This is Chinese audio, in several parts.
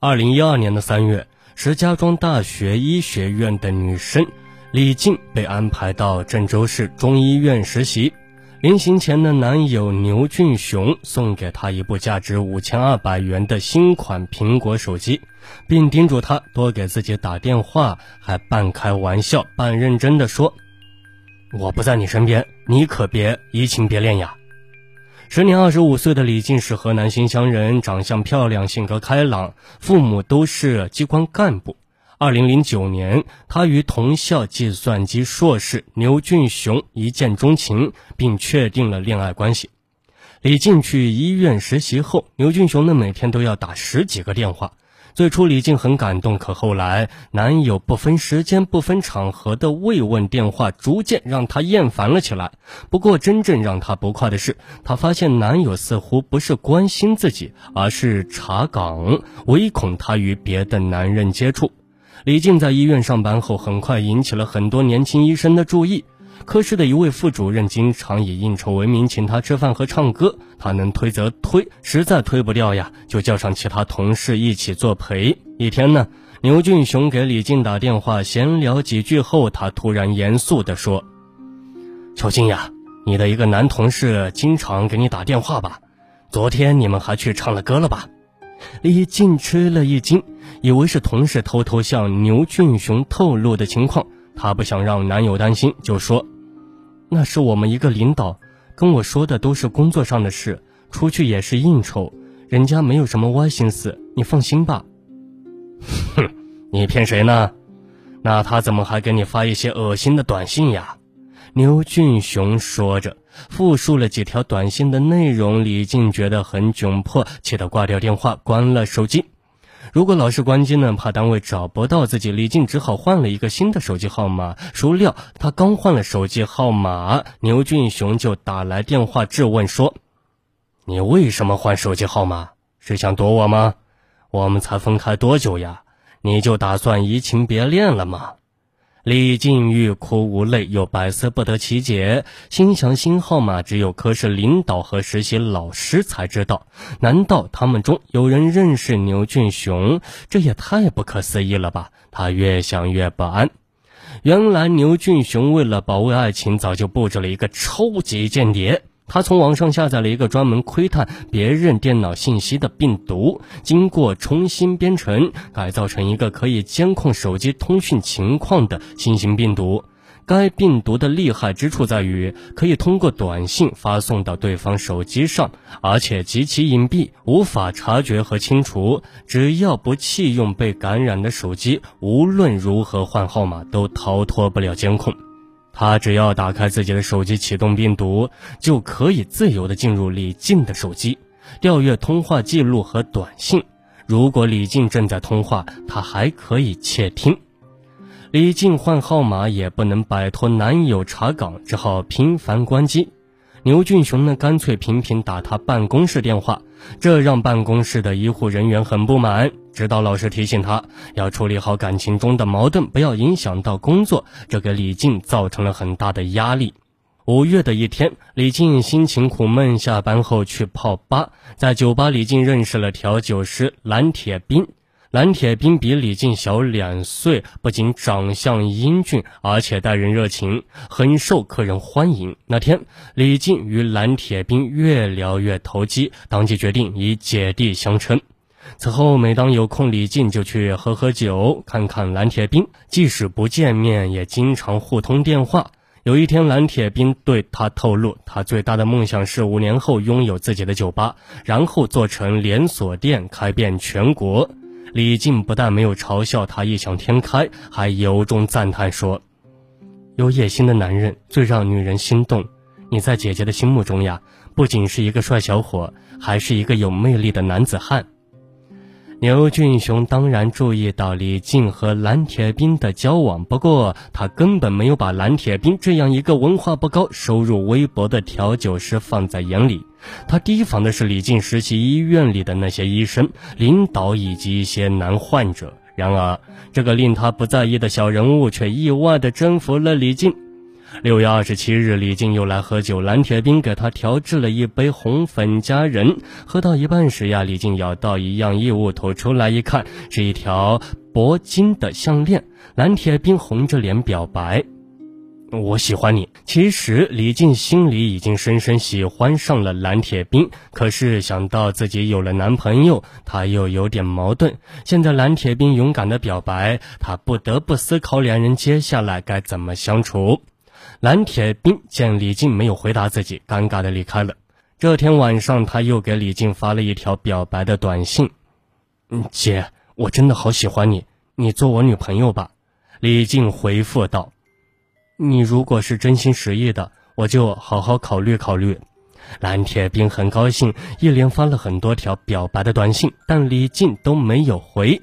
二零一二年的三月，石家庄大学医学院的女生李静被安排到郑州市中医院实习。临行前的男友牛俊雄送给她一部价值五千二百元的新款苹果手机，并叮嘱她多给自己打电话，还半开玩笑半认真的说：“我不在你身边，你可别移情别恋呀。”时年二十五岁的李静是河南新乡人，长相漂亮，性格开朗，父母都是机关干部。二零零九年，她与同校计算机硕士牛俊雄一见钟情，并确定了恋爱关系。李静去医院实习后，牛俊雄呢每天都要打十几个电话。最初李静很感动，可后来男友不分时间、不分场合的慰问电话，逐渐让她厌烦了起来。不过，真正让她不快的是，她发现男友似乎不是关心自己，而是查岗，唯恐她与别的男人接触。李静在医院上班后，很快引起了很多年轻医生的注意。科室的一位副主任经常以应酬为名请他吃饭和唱歌，他能推则推，实在推不掉呀，就叫上其他同事一起作陪。一天呢，牛俊雄给李静打电话闲聊几句后，他突然严肃地说：“小静呀，你的一个男同事经常给你打电话吧？昨天你们还去唱了歌了吧？”李静吃了一惊，以为是同事偷偷向牛俊雄透露的情况，她不想让男友担心，就说。那是我们一个领导跟我说的，都是工作上的事，出去也是应酬，人家没有什么歪心思，你放心吧。哼，你骗谁呢？那他怎么还给你发一些恶心的短信呀？牛俊雄说着，复述了几条短信的内容。李静觉得很窘迫，气得挂掉电话，关了手机。如果老是关机呢，怕单位找不到自己，李静只好换了一个新的手机号码。孰料他刚换了手机号码，牛俊雄就打来电话质问说：“你为什么换手机号码？是想躲我吗？我们才分开多久呀？你就打算移情别恋了吗？”李靖欲哭无泪，又百思不得其解，心想新号码只有科室领导和实习老师才知道，难道他们中有人认识牛俊雄？这也太不可思议了吧！他越想越不安。原来牛俊雄为了保卫爱情，早就布置了一个超级间谍。他从网上下载了一个专门窥探别人电脑信息的病毒，经过重新编程，改造成一个可以监控手机通讯情况的新型病毒。该病毒的厉害之处在于，可以通过短信发送到对方手机上，而且极其隐蔽，无法察觉和清除。只要不弃用被感染的手机，无论如何换号码都逃脱不了监控。他只要打开自己的手机，启动病毒，就可以自由地进入李静的手机，调阅通话记录和短信。如果李静正在通话，他还可以窃听。李静换号码也不能摆脱男友查岗，只好频繁关机。牛俊雄呢，干脆频频打他办公室电话，这让办公室的医护人员很不满。指导老师提醒他要处理好感情中的矛盾，不要影响到工作，这给李静造成了很大的压力。五月的一天，李静心情苦闷，下班后去泡吧，在酒吧，李静认识了调酒师蓝铁斌。蓝铁斌比李静小两岁，不仅长相英俊，而且待人热情，很受客人欢迎。那天，李静与蓝铁斌越聊越投机，当即决定以姐弟相称。此后，每当有空，李静就去喝喝酒，看看蓝铁兵。即使不见面，也经常互通电话。有一天，蓝铁兵对他透露，他最大的梦想是五年后拥有自己的酒吧，然后做成连锁店，开遍全国。李静不但没有嘲笑他异想天开，还由衷赞叹说：“有野心的男人最让女人心动。你在姐姐的心目中呀，不仅是一个帅小伙，还是一个有魅力的男子汉。”牛俊雄当然注意到李静和蓝铁兵的交往，不过他根本没有把蓝铁兵这样一个文化不高、收入微薄的调酒师放在眼里。他提防的是李静实习医院里的那些医生、领导以及一些男患者。然而，这个令他不在意的小人物却意外地征服了李静。六月二十七日，李静又来喝酒，蓝铁兵给他调制了一杯红粉佳人。喝到一半时呀，李静咬到一样异物，吐出来一看，是一条铂金的项链。蓝铁兵红着脸表白。我喜欢你。其实李静心里已经深深喜欢上了蓝铁兵，可是想到自己有了男朋友，她又有点矛盾。现在蓝铁兵勇敢的表白，她不得不思考两人接下来该怎么相处。蓝铁兵见李静没有回答自己，尴尬的离开了。这天晚上，他又给李静发了一条表白的短信：“嗯，姐，我真的好喜欢你，你做我女朋友吧。”李静回复道。你如果是真心实意的，我就好好考虑考虑。蓝铁兵很高兴，一连发了很多条表白的短信，但李静都没有回。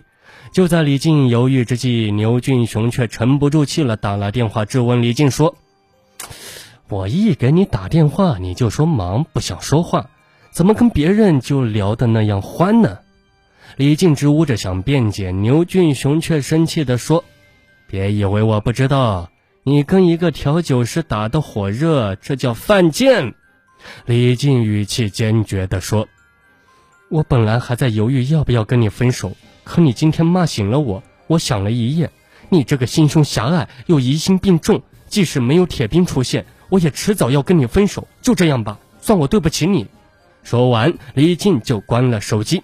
就在李静犹豫之际，牛俊雄却沉不住气了，打了电话质问李静说：“我一给你打电话，你就说忙不想说话，怎么跟别人就聊得那样欢呢？”李静支吾着想辩解，牛俊雄却生气地说：“别以为我不知道。”你跟一个调酒师打得火热，这叫犯贱！李静语气坚决地说：“我本来还在犹豫要不要跟你分手，可你今天骂醒了我。我想了一夜，你这个心胸狭隘又疑心病重，即使没有铁兵出现，我也迟早要跟你分手。就这样吧，算我对不起你。”说完，李静就关了手机。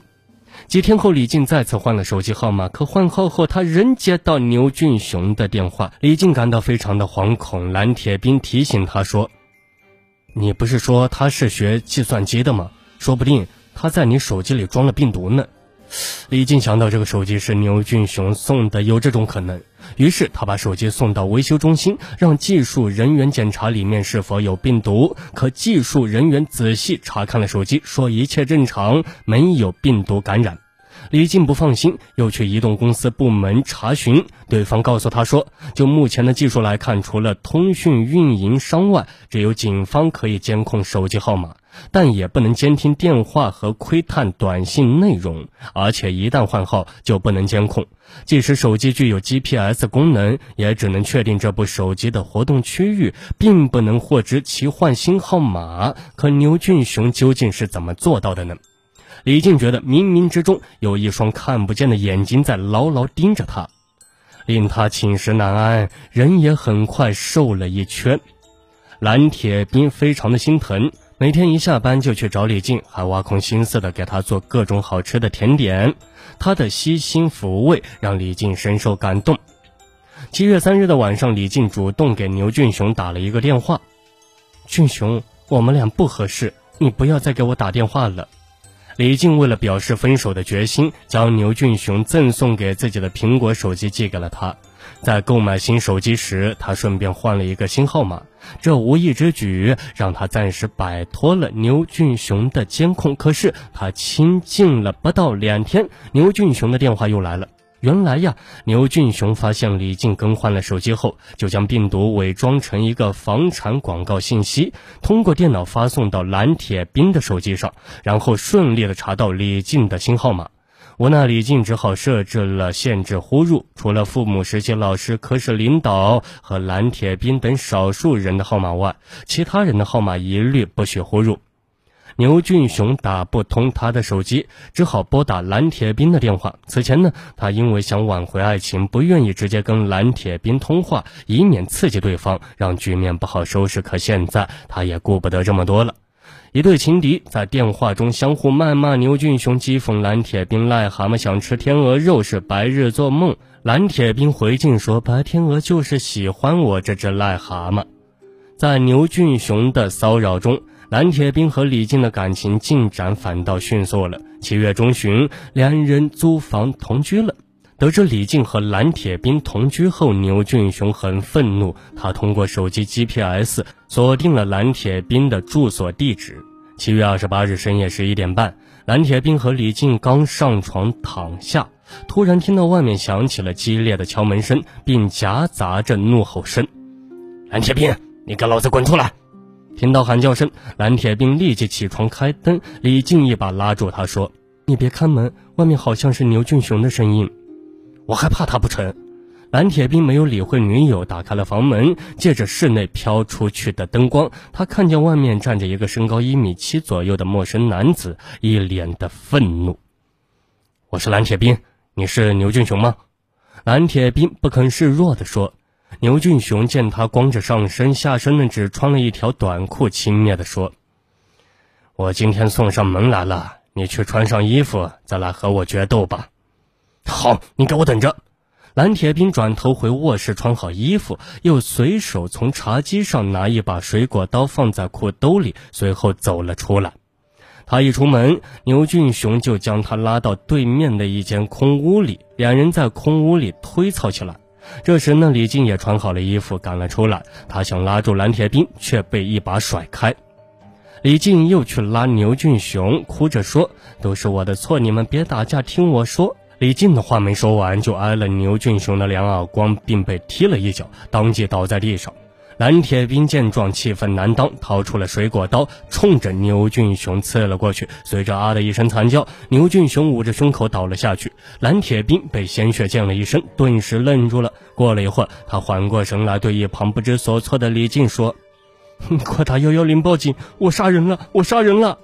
几天后，李静再次换了手机号码，可换号后，他仍接到牛俊雄的电话。李静感到非常的惶恐。蓝铁兵提醒他说：“你不是说他是学计算机的吗？说不定他在你手机里装了病毒呢。”李静想到这个手机是牛俊雄送的，有这种可能，于是他把手机送到维修中心，让技术人员检查里面是否有病毒。可技术人员仔细查看了手机，说一切正常，没有病毒感染。李静不放心，又去移动公司部门查询，对方告诉他说，就目前的技术来看，除了通讯运营商外，只有警方可以监控手机号码，但也不能监听电话和窥探短信内容，而且一旦换号就不能监控。即使手机具有 GPS 功能，也只能确定这部手机的活动区域，并不能获知其换新号码。可牛俊雄究竟是怎么做到的呢？李静觉得冥冥之中有一双看不见的眼睛在牢牢盯着他，令他寝食难安，人也很快瘦了一圈。蓝铁兵非常的心疼，每天一下班就去找李静，还挖空心思的给她做各种好吃的甜点。他的悉心抚慰让李静深受感动。七月三日的晚上，李静主动给牛俊雄打了一个电话：“俊雄，我们俩不合适，你不要再给我打电话了。”李静为了表示分手的决心，将牛俊雄赠送给自己的苹果手机寄给了他。在购买新手机时，他顺便换了一个新号码。这无意之举让他暂时摆脱了牛俊雄的监控。可是他清静了不到两天，牛俊雄的电话又来了。原来呀，牛俊雄发现李静更换了手机后，就将病毒伪装成一个房产广告信息，通过电脑发送到蓝铁兵的手机上，然后顺利的查到李静的新号码。无奈李静只好设置了限制呼入，除了父母、实习老师、科室领导和蓝铁兵等少数人的号码外，其他人的号码一律不许呼入。牛俊雄打不通他的手机，只好拨打蓝铁兵的电话。此前呢，他因为想挽回爱情，不愿意直接跟蓝铁兵通话，以免刺激对方，让局面不好收拾。可现在他也顾不得这么多了。一对情敌在电话中相互谩骂，牛俊雄讥讽蓝铁兵癞蛤蟆想吃天鹅肉是白日做梦。蓝铁兵回敬说：“白天鹅就是喜欢我这只癞蛤蟆。”在牛俊雄的骚扰中。蓝铁兵和李静的感情进展反倒迅速了。七月中旬，两人租房同居了。得知李静和蓝铁兵同居后，牛俊雄很愤怒，他通过手机 GPS 锁定了蓝铁兵的住所地址。七月二十八日深夜十一点半，蓝铁兵和李静刚上床躺下，突然听到外面响起了激烈的敲门声，并夹杂着怒吼声：“蓝铁兵，你给老子滚出来！”听到喊叫声，蓝铁兵立即起床开灯。李静一把拉住他说：“你别开门，外面好像是牛俊雄的声音。”我还怕他不成？蓝铁兵没有理会女友，打开了房门。借着室内飘出去的灯光，他看见外面站着一个身高一米七左右的陌生男子，一脸的愤怒。我是蓝铁兵，你是牛俊雄吗？蓝铁兵不肯示弱地说。牛俊雄见他光着上身，下身呢只穿了一条短裤，轻蔑地说：“我今天送上门来了，你去穿上衣服，再来和我决斗吧。”好，你给我等着。蓝铁兵转头回卧室穿好衣服，又随手从茶几上拿一把水果刀放在裤兜里，随后走了出来。他一出门，牛俊雄就将他拉到对面的一间空屋里，两人在空屋里推操起来。这时呢，李静也穿好了衣服赶了出来，他想拉住蓝铁兵，却被一把甩开。李静又去拉牛俊雄，哭着说：“都是我的错，你们别打架，听我说。”李靖的话没说完，就挨了牛俊雄的两耳光，并被踢了一脚，当即倒在地上。蓝铁兵见状，气愤难当，掏出了水果刀，冲着牛俊雄刺了过去。随着“啊”的一声惨叫，牛俊雄捂着胸口倒了下去。蓝铁兵被鲜血溅了一身，顿时愣住了。过了一会儿，他缓过神来，对一旁不知所措的李靖说：“快打幺幺零报警！我杀人了！我杀人了！”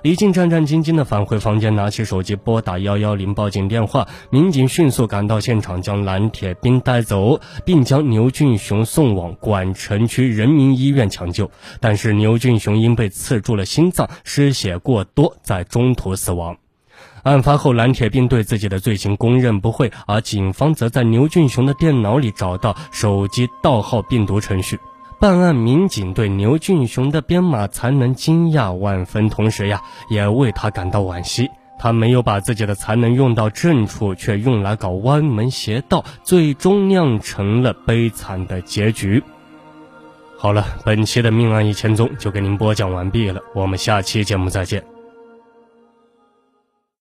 李静战战兢兢地返回房间，拿起手机拨打幺幺零报警电话。民警迅速赶到现场，将蓝铁兵带走，并将牛俊雄送往管城区人民医院抢救。但是牛俊雄因被刺中了心脏，失血过多，在中途死亡。案发后，蓝铁兵对自己的罪行供认不讳，而警方则在牛俊雄的电脑里找到手机盗号病毒程序。办案民警对牛俊雄的编码才能惊讶万分，同时呀，也为他感到惋惜。他没有把自己的才能用到正处，却用来搞歪门邪道，最终酿成了悲惨的结局。好了，本期的命案一千宗就给您播讲完毕了，我们下期节目再见。